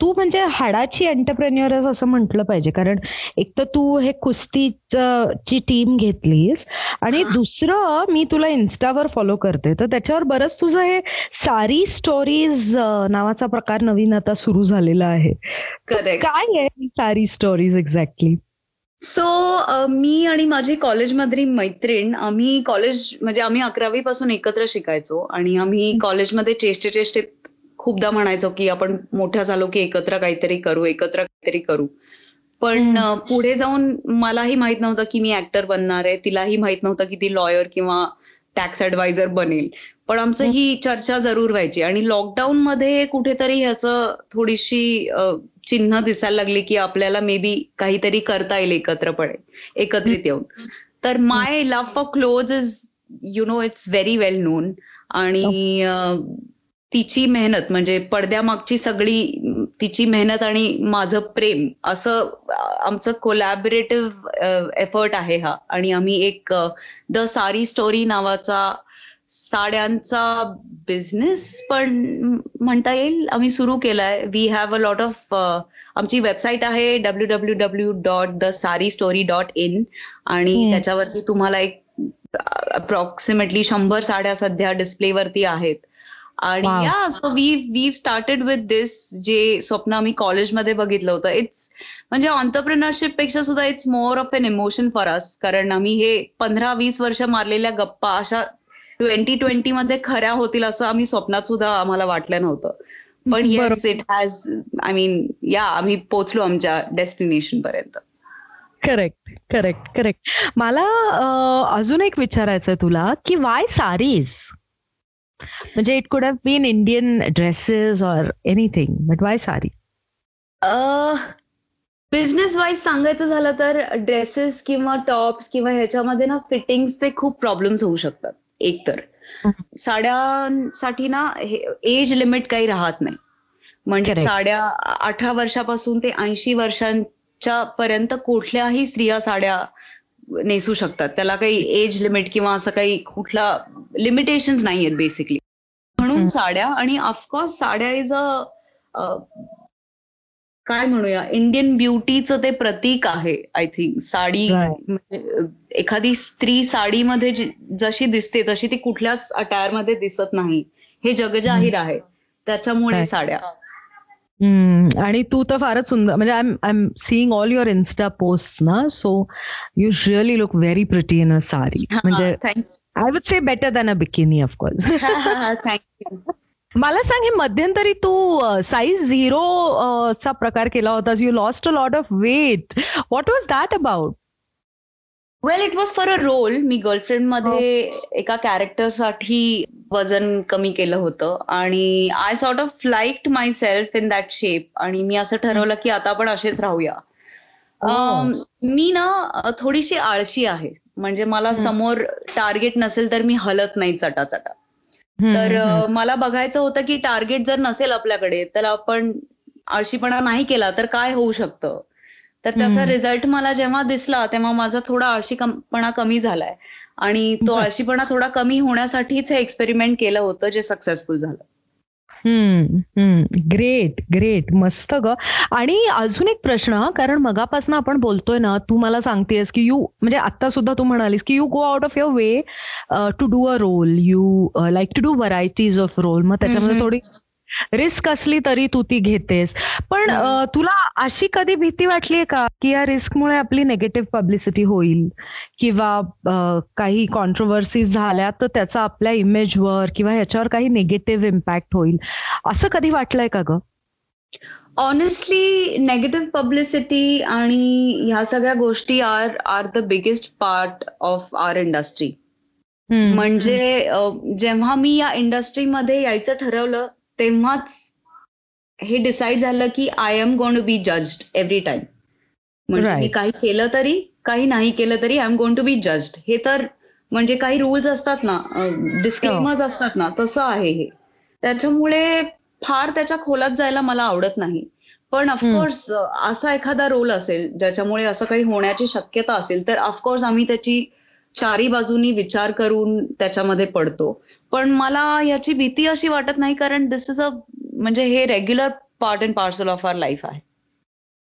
तू म्हणजे हाडाची एंटरप्रेन्युअर असं म्हटलं पाहिजे कारण एक तर तू हे कुस्तीची टीम घेतलीस आणि दुसरं मी तुला इन्स्टावर फॉलो करते. तर त्याच्यावर बरंच तुझं हे सारी स्टोरीज नावाचा प्रकार नवीन आता सुरू झालेला आहे. काय आहे सारी स्टोरीज एक्झॅक्टली सो मी आणि माझी कॉलेजमधली मैत्रीण आम्ही कॉलेज म्हणजे आम्ही अकरावी पासून एकत्र शिकायचो आणि आम्ही कॉलेजमध्ये चेष्टे चेष्टेत खूपदा म्हणायचो की आपण मोठ्या झालो की एकत्र काहीतरी करू एकत्र काहीतरी करू. पण पुढे जाऊन मलाही माहीत नव्हतं की मी ऍक्टर बनणार आहे. तिलाही माहीत नव्हतं की ती लॉयर किंवा टॅक्स ऍडवायझर बनेल. पण आमचं ही चर्चा जरूर व्हायची आणि लॉकडाऊन मध्ये कुठेतरी ह्याचं थोडीशी चिन्ह दिसायला लागली की आपल्याला मे बी काहीतरी करता येईल एकत्रपणे एकत्रित येऊन. तर my love for clothes is you know it's very well known आणि तिची मेहनत म्हणजे पडद्यामागची सगळी तिची मेहनत आणि माझं प्रेम असं आमचं कोलॅबरेटिव्ह एफर्ट आहे हा. आणि आम्ही एक द सारी स्टोरी नावाचा साड्यांचा बिझनेस पण म्हणता येईल आम्ही सुरू केलाय. We have a lot of आमची वेबसाईट आहे W W W dot the sari story dot in आणि त्याच्यावरती तुम्हाला एक अप्रॉक्सिमेटली शंभर साड्या सध्या डिस्प्लेवरती आहेत. आणि yeah so we we started with this जे स्वप्न आम्ही कॉलेजमध्ये बघितलं होतं. इट्स म्हणजे ऑन्टरप्रिनरशिपपेक्षा सुद्धा it's more of an emotion for us कारण आम्ही हे पंधरा वीस वर्ष मारलेल्या गप्पा अशा ट्वेंटी ट्वेंटी मध्ये खऱ्या होतील असं आम्ही स्वप्नात सुद्धा आम्हाला वाटलं नव्हतं. पण yes it has I mean yeah आम्ही पोचलो आमच्या डेस्टिनेशन पर्यंत. करेक्ट करेक्ट करेक्ट मला अजून एक विचारायचं तुला की वाय सारीज म्हणजे it could have been Indian dresses or anything but why sari business wise सांगायचं झालं तर ड्रेसेस किंवा टॉप्स किंवा ह्याच्यामध्ये ना फिटिंगचे खूप प्रॉब्लेम्स होऊ शकतात. एक तर साड्यांसाठी ना एज लिमिट काही राहत नाही म्हणजे. साड्या अठरा वर्षापासून ते ऐंशी वर्षांच्या पर्यंत कुठल्याही स्त्रिया साड्या नेसू शकतात त्याला काही एज लिमिट किंवा असं काही कुठला लिमिटेशन नाही आहेत बेसिकली म्हणून. साड्या आणि ऑफकोर्स साड्या इज अ काय म्हणूया इंडियन ब्युटीचं ते प्रतीक आहे आय थिंक साडी. म्हणजे एखादी स्त्री साडीमध्ये जशी दिसते तशी ती कुठल्याच अटायरमध्ये दिसत नाही. हे जगजाहीर आहे. त्याच्यामुळे. साड्या. आणि तू तर फारच सुंदर म्हणजे I I am seeing all your insta post ना so you really look very pretty in a sari म्हणजे thanks I would say better than a bikini of course thank you मला सांग हे मध्यंतरी तू साईज झिरो चा प्रकार केला होतास. You lost a lot of weight what was that about well it was for a role मी गर्लफ्रेंडमध्ये हो. एका कॅरेक्टरसाठी वजन कमी केलं होतं. आणि I sort of liked myself in that shape आणि मी असं ठरवलं की आता आपण असेच राहूया. Oh. मी ना थोडीशी आळशी आहे. म्हणजे मला. समोर टार्गेट नसेल तर मी हलत नाही चटाचटा. तर अ, मला बघायचं होतं की टार्गेट जर नसेल आपल्याकडे तर आपण आळशीपणा नाही केला तर काय होऊ शकतं? तर त्याचा. रिझल्ट मला जेव्हा दिसला तेव्हा माझा थोडा आळशीपणा कमी झालाय. आणि तो. आळशीपणा थोडा कमी होण्यासाठीच हे एक्सपेरिमेंट केलं होतं जे सक्सेसफुल झालं. ग्रेट ग्रेट मस्त ग. आणि अजून एक प्रश्न कारण मगापासून आपण बोलतोय ना तू मला सांगतेस की यू म्हणजे आता सुद्धा तू म्हणालीस की you go out of your way to do a role you like to do varieties of role मग त्याच्यामध्ये. थोडी रिस्क असली तरी तू ती घेतेस. पण तुला अशी कधी भीती वाटलीये का की या रिस्कमुळे आपली नेगेटिव्ह पब्लिसिटी होईल? किंवा काही कॉन्ट्रोवर्सीज झाल्या तर त्याचा आपल्या इमेजवर किंवा ह्याच्यावर काही निगेटिव्ह इम्पॅक्ट होईल? असं कधी वाटलंय का ग? ऑनेस्टली नेगेटिव्ह पब्लिसिटी आणि ह्या सगळ्या गोष्टी are are the biggest part of our industry म्हणजे जेव्हा मी या इंडस्ट्रीमध्ये यायचं ठरवलं तेव्हाच हे डिसाईड झालं की I am gonna be judged every time म्हणजे मी. काही केलं तरी काही नाही केलं तरी I am gonna be judged हे तर म्हणजे काही रुल्स असतात ना डिस्क्लेमर्स असतात ना तसं आहे हे. त्याच्यामुळे फार त्याच्या खोलात जायला मला आवडत नाही. पण ऑफकोर्स असा एखादा रोल असेल ज्याच्यामुळे असं काही होण्याची शक्यता असेल तर ऑफकोर्स आम्ही त्याची चारी बाजूनी विचार करून त्याच्यामध्ये पडतो. पण मला याची भीती अशी वाटत नाही कारण दिस इज अ म्हणजे हे regular part and parcel of our life आहे.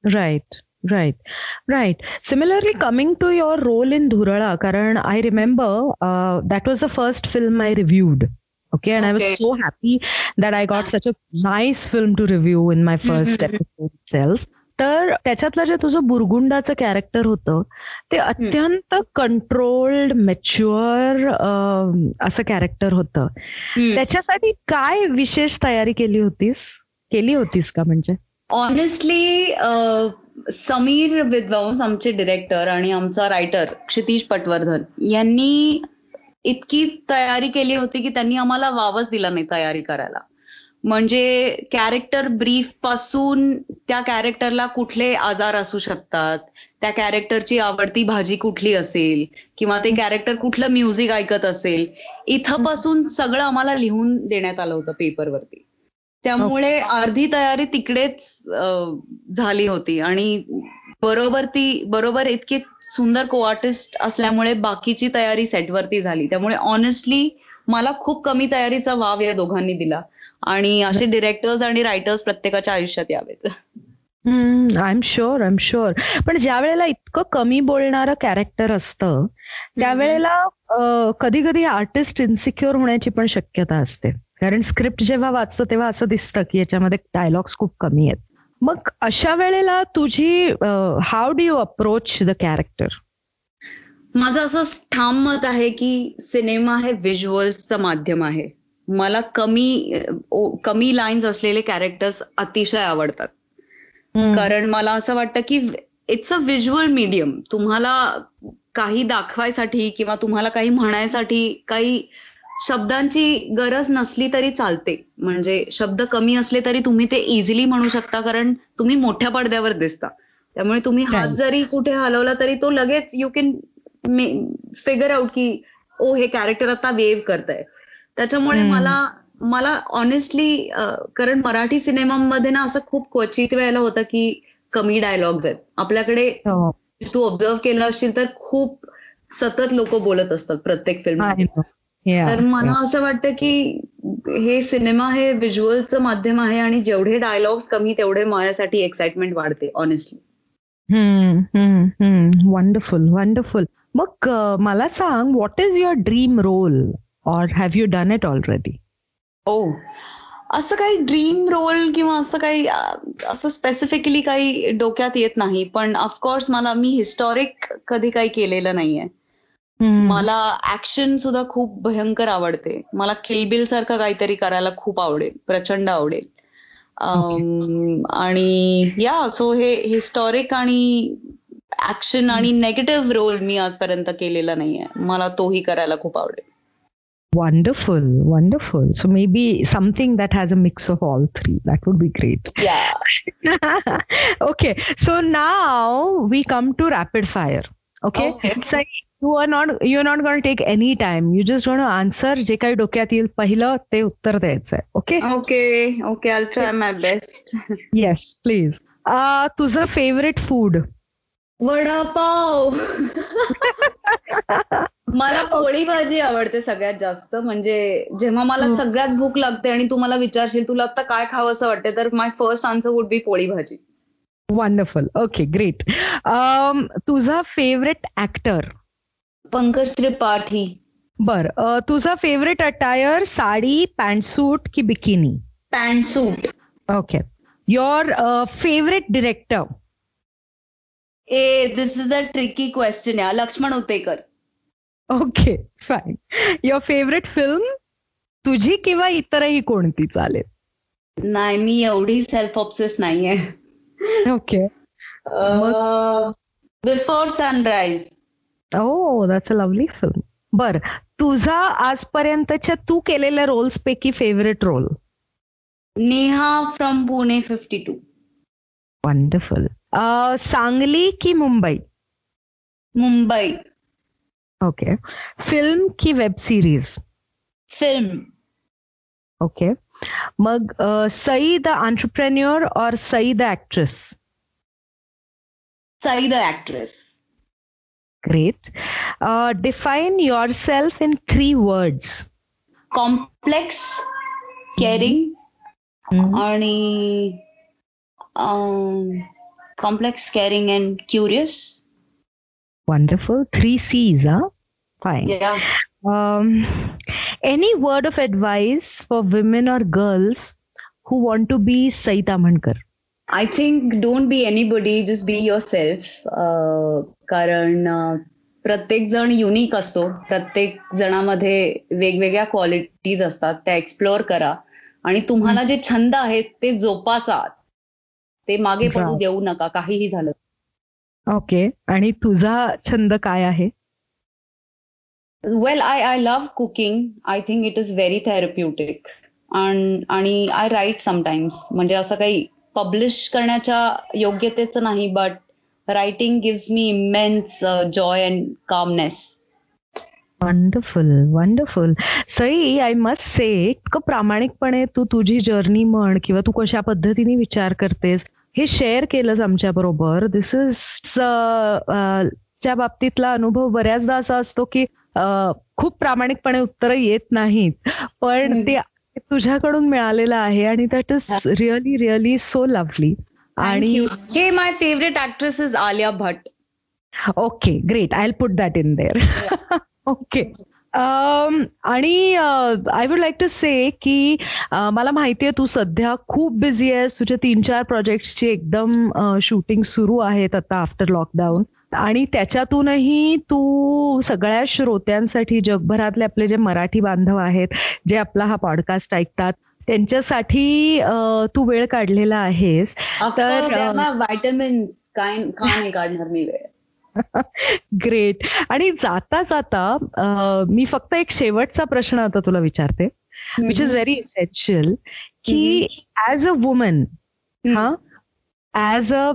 Right right right similarly coming to your role in Dhurala कारण I remember that was the first film I reviewed okay and I was. So happy that I got such a nice film to review in my first episode self तर त्याच्यातलं जे तुझं बुरगुंडाचं character होतं ते अत्यंत controlled mature असं character होतं. त्याच्यासाठी काय विशेष तयारी केली होतीस? केली होतीस का म्हणजे? ऑनेस्टली समीर विद्वांस आमचे डिरेक्टर आणि आमचा रायटर क्षितिश पटवर्धन यांनी इतकी तयारी केली होती की त्यांनी आम्हाला वावच दिला नाही तयारी करायला. म्हणजे कॅरेक्टर ब्रीफपासून त्या कॅरेक्टरला कुठले आजार असू शकतात. त्या कॅरेक्टरची आवडती भाजी कुठली असेल? किंवा ते कॅरेक्टर कुठलं म्युझिक ऐकत असेल? इथं पासून सगळं आम्हाला लिहून देण्यात आलं होतं पेपरवरती त्यामुळे अर्धी तयारी तिकडेच झाली होती. आणि बरोबर ती बरोबर इतकी सुंदर को आर्टिस्ट असल्यामुळे बाकीची तयारी सेटवरती झाली. त्यामुळे ऑनेस्टली मला खूप कमी तयारीचा वाव या दोघांनी दिला. आणि असे डिरेक्टर्स आणि रायटर्स प्रत्येकाच्या आयुष्यात यावेत. I am sure I am sure पण ज्या वेळेला इतकं कमी बोलणारं कॅरेक्टर असतं त्यावेळेला कधी कधी आर्टिस्ट इन्सिक्युअर होण्याची पण शक्यता असते. कारण स्क्रिप्ट जेव्हा वाचतो तेव्हा असं दिसतं की याच्यामध्ये डायलॉग्स खूप कमी आहेत. मग अशा वेळेला तुझी how do you approach the character माझं असं ठाम मत आहे की सिनेमा हे व्हिज्युअल्सचं माध्यम आहे. मला कमी कमी लाईन्स असलेले कॅरेक्टर्स अतिशय आवडतात. कारण मला असं वाटतं की इट्स अ व्हिज्युअल मीडियम तुम्हाला काही दाखवायसाठी किंवा तुम्हाला काही म्हणायसाठी काही शब्दांची गरज नसली तरी चालते. म्हणजे शब्द कमी असले तरी तुम्ही ते इझिली म्हणू शकता कारण तुम्ही मोठ्या पडद्यावर दिसता. त्यामुळे तुम्ही हात. जरी कुठे हलवला तरी तो लगेच यू कॅन फिगर आउट की ओ हे कॅरेक्टर आता वेव्ह करताय. त्याच्यामुळे. मला मला ऑनेस्टली कारण मराठी सिनेमामध्ये ना असं खूप क्वचित वेळेला होतं की कमी डायलॉग्स आहेत आपल्याकडे हो. तू ऑब्झर्व केलं असशील तर खूप सतत लोक बोलत असतात प्रत्येक फिल्म. तर मला असं वाटतं की हे सिनेमा हे व्हिज्युअलचं माध्यम आहे आणि जेवढे डायलॉग्स कमी तेवढे माझ्यासाठी एक्साइटमेंट वाढते ऑनेस्टली. वंडरफुल वंडरफुल मग मला सांग what is your dream role or have you done it already oh असं काही ड्रीम रोल किंवा असं काही असं स्पेसिफिकली काही डोक्यात येत नाही. पण ऑफकोर्स मला मी हिस्टॉरिक कधी काही केलेलं नाहीये. मला ऍक्शन सुद्धा खूप भयंकर आवडते. मला किलबिल सारखं काहीतरी करायला खूप आवडेल प्रचंड आवडेल. आणि या सो हे हिस्टॉरिक आणि ऍक्शन आणि नेगेटिव्ह रोल मी आजपर्यंत केलेला नाहीये. मला तोही करायला खूप आवडेल. Wonderful, wonderful. So maybe something that has a mix of all three. That would be great. या okay, so now we come to rapid fire. Okay, Okay. so you are not you're not going to take any time. You just going to answer जे काही डोक्यात येईल पहिलं ते उत्तर द्यायचंय. Okay? Okay okay I try my best Yes, please. Uh, तुझं favourite food vada pav मला पोळी भाजी आवडते सगळ्यात जास्त. म्हणजे जेव्हा मला. सगळ्यात भूक लागते आणि तू मला विचारशील तुला आता काय खावं असं वाटते तर my first answer would be poli bhaji. Wonderful okay great Um, तुझा फेवरेट ऍक्टर पंकज त्रिपाठी. बर तुझा favourite attire sari pant suit की bikini pant suit okay your favourite director uh this is a tricky question या Laxman Utekar okay fine your favourite film तुझी किंवा इतरही कोणती चालेल? नाही मी एवढी सेल्फ ऑब्सेस नाहीये okay before sunrise oh that's a lovely film बर तुझा आजपर्यंतच्या तू केलेल्या रोल्स पैकी favourite role Neha from Pune fifty two wonderful Sangli की मुंबई? मुंबई. ओके फिल्म की वेब सिरीज फिल्म ओके मग अ, सई द एंटरप्रेन्योर और Sai the actress Sai the actress great define yourself in three words complex caring आणि Complex caring and curious wonderful three Cs हा fine या Um, any word of advice for women or girls who want to be Sai Tamankar? I think don't be anybody just be yourself कारण अं, प्रत्येक जण unique असतो प्रत्येक जणामध्ये वेगवेगळ्या qualities असतात त्या एक्सप्लोअर करा आणि तुम्हाला जे छंद आहेत ते जोपासा ते मागे पडू. देऊ नका काहीही झालं ओके. आणि तुझा छंद काय आहे? Well I I love cooking I think it is very therapeutic आणि आय राईट समटाइम्स म्हणजे असं काही पब्लिश करण्याच्या योग्यतेचं नाही but writing gives me immense joy and calmness wonderful wonderful Sai I must say इतकं प्रामाणिकपणे तू तुझी जर्नी म्हण किंवा तू कशा पद्धतीने विचार करतेस हे शेअर केलंस आमच्या बरोबर. दिस इज च्या बाबतीतला अनुभव बऱ्याचदा असा असतो की अ, खूप प्रामाणिकपणे उत्तरं येत नाहीत. पण. ते तुझ्याकडून मिळालेलं आहे आणि that is really really so lovely आणि हे my favourite actress is Alia Bhatt okay great I put that in there okay आणि I would like to say की मला माहितीये तू सध्या खूप बिझी आहेस. तुझ्या तीन चार प्रोजेक्टची एकदम शूटिंग सुरू आहेत आता आफ्टर लॉकडाऊन आणि त्याच्यातूनही तू सगळ्या श्रोत्यांसाठी जगभरातले आपले जे मराठी बांधव आहेत जे आपला हा पॉडकास्ट ऐकतात त्यांच्यासाठी तू वेळ काढलेला आहेस. तर, व्हायटमिन काय का नाही काढणार मी वेळ. ग्रेट आणि जाता जाता मी फक्त एक शेवटचा प्रश्न आता तुला विचारते विच इज व्हेरी इसेन्शियल की ऍज अ वुमन हा as a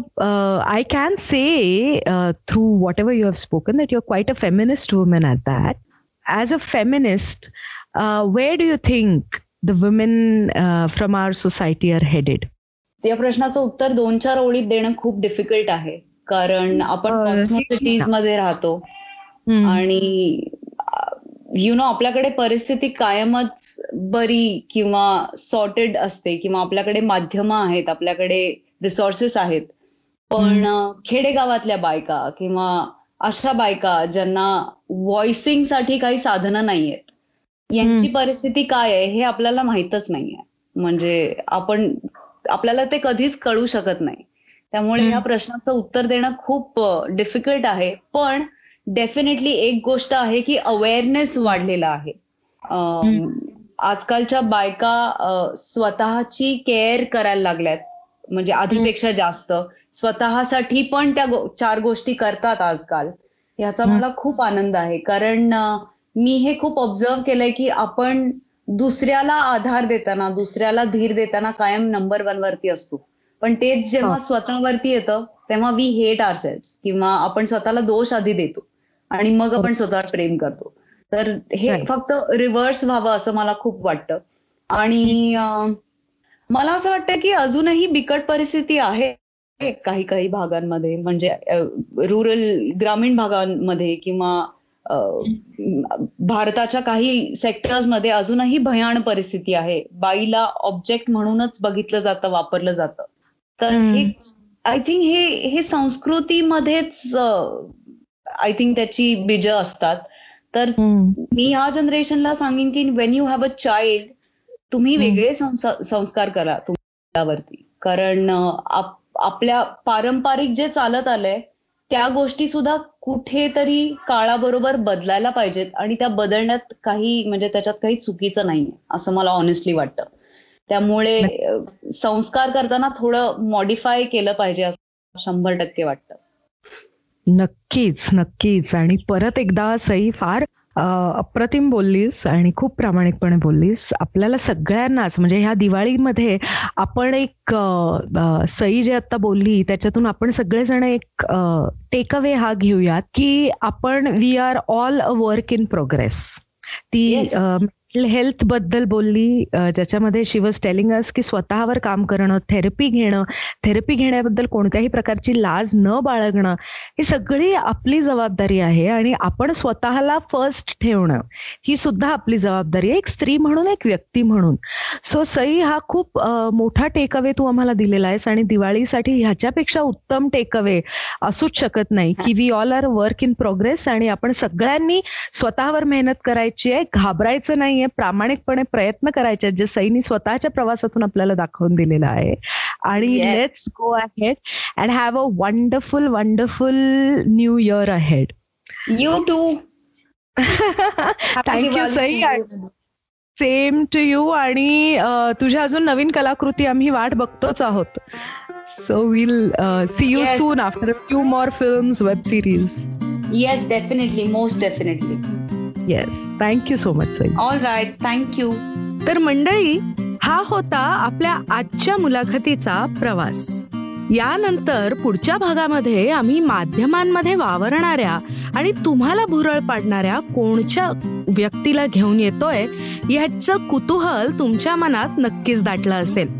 I can say through whatever you have spoken that you are quite a feminist woman at that as a feminist where do you think the women from our society are headed या प्रश्नाचं उत्तर दोन चार ओळीत देणं खूप difficult आहे. कारण आपण कॉस्मोसिटीजमध्ये राहतो. आणि यु नो आपल्याकडे परिस्थिती कायमच बरी किंवा सॉर्टेड असते किंवा आपल्याकडे माध्यम आहेत आपल्याकडे रिसोर्सेस आहेत. पण खेडेगावातल्या बायका किंवा अशा बायका ज्यांना व्हॉइसिंगसाठी काही साधनं नाहीयेत यांची परिस्थिती काय आहे हे आपल्याला माहितच नाहीये. म्हणजे आपण आपल्याला ते कधीच कळू शकत नाही. त्यामुळे या प्रश्नाचं उत्तर देणं खूप डिफिकल्ट आहे. पण डेफिनेटली एक गोष्ट आहे की अवेअरनेस वाढलेला आहे. आजकालच्या बायका स्वतःची केअर करायला लागल्यात. म्हणजे आधीपेक्षा जास्त. स्वतःसाठी पण त्या चार गोष्टी करतात आजकाल. याचा मला खूप आनंद आहे. कारण मी हे खूप ऑब्झर्व केलंय की आपण दुसऱ्याला आधार देताना दुसऱ्याला धीर देताना कायम नंबर वन वरती असतो. पण तेच जेव्हा स्वतःवरती येतं तेव्हा वी हेट आर सेल्स किंवा आपण स्वतःला दोष आधी देतो आणि मग आपण स्वतःवर प्रेम करतो. तर हे फक्त रिव्हर्स व्हावं असं मला खूप वाटतं. आणि मला असं वाटतं की अजूनही बिकट परिस्थिती आहे काही काही भागांमध्ये. म्हणजे रुरल ग्रामीण भागांमध्ये किंवा भारताच्या काही सेक्टर्समध्ये अजूनही भयान परिस्थिती आहे. बाईला ऑब्जेक्ट म्हणूनच बघितलं जातं वापरलं जातं. तर हे आय थिंक हे हे संस्कृतीमध्येच आय थिंक त्याची बीज असतात. तर मी ह्या जनरेशनला सांगेन की when you have a child तुम्ही वेगळे संस्कार करा तुमच्यावरती. कारण आपल्या पारंपरिक जे चालत आलंय त्या गोष्टी सुद्धा कुठेतरी काळाबरोबर बदलायला पाहिजेत आणि त्या बदलण्यात काही म्हणजे त्याच्यात काही चुकीचं नाहीये असं मला ऑनेस्टली वाटतं. त्यामुळे संस्कार करताना थोडं मॉडिफाय केलं पाहिजे असं शंभर टक्के वाटतं. नक्कीच नक्कीच. आणि परत एकदा सई फार अप्रतिम बोललीस आणि खूप प्रामाणिकपणे बोललीस. आपल्याला सगळ्यांनाच म्हणजे ह्या दिवाळीमध्ये आपण एक सई जे आता बोलली त्याच्यातून आपण सगळेजण एक टेक अवे हा घेऊयात की आपण we are all a work in progress ती हेल्थबद्दल बोलली. ज्याच्यामध्ये शी वॉज टेलिंग अस की स्वतःवर काम करणं थेरपी घेणं थेरपी घेण्याबद्दल कोणत्याही प्रकारची लाज न बाळगणं ही सगळी आपली जबाबदारी आहे आणि आपण स्वतःला फर्स्ट ठेवणं ही सुद्धा आपली जबाबदारी आहे. एक स्त्री म्हणून एक व्यक्ती म्हणून. सो सई हा खूप मोठा टेकअवे तू आम्हाला दिलेला आहेस आणि दिवाळीसाठी ह्याच्यापेक्षा उत्तम टेकअवे असूच शकत नाही की we all are work in progress आणि आपण सगळ्यांनी स्वतःवर मेहनत करायची आहे. घाबरायचं नाही नाहीये प्रामाणिकपणे प्रयत्न करायचे जे सैनी स्वतःच्या प्रवासातून आपल्याला दाखवून दिलेला आहे. आणि let's go ahead and have a wonderful wonderful new year ahead you too thank you Sai same to you आणि तुझ्या अजून नवीन कलाकृती आम्ही वाट बघतोच आहोत. So will see you soon after few more film web series yes definitely most definitely yes thank you so much Sai all right thank you तर मंडळी हा होता आपल्या आजच्या मुलाखतीचा प्रवास. यानंतर पुढच्या भागामध्ये आम्ही माध्यमांमध्ये वावरणाऱ्या आणि तुम्हाला भुरळ पाडणाऱ्या कोणच्या व्यक्तीला घेऊन येतोय याचं कुतूहल तुमच्या मनात नक्कीच दाटलं असेल.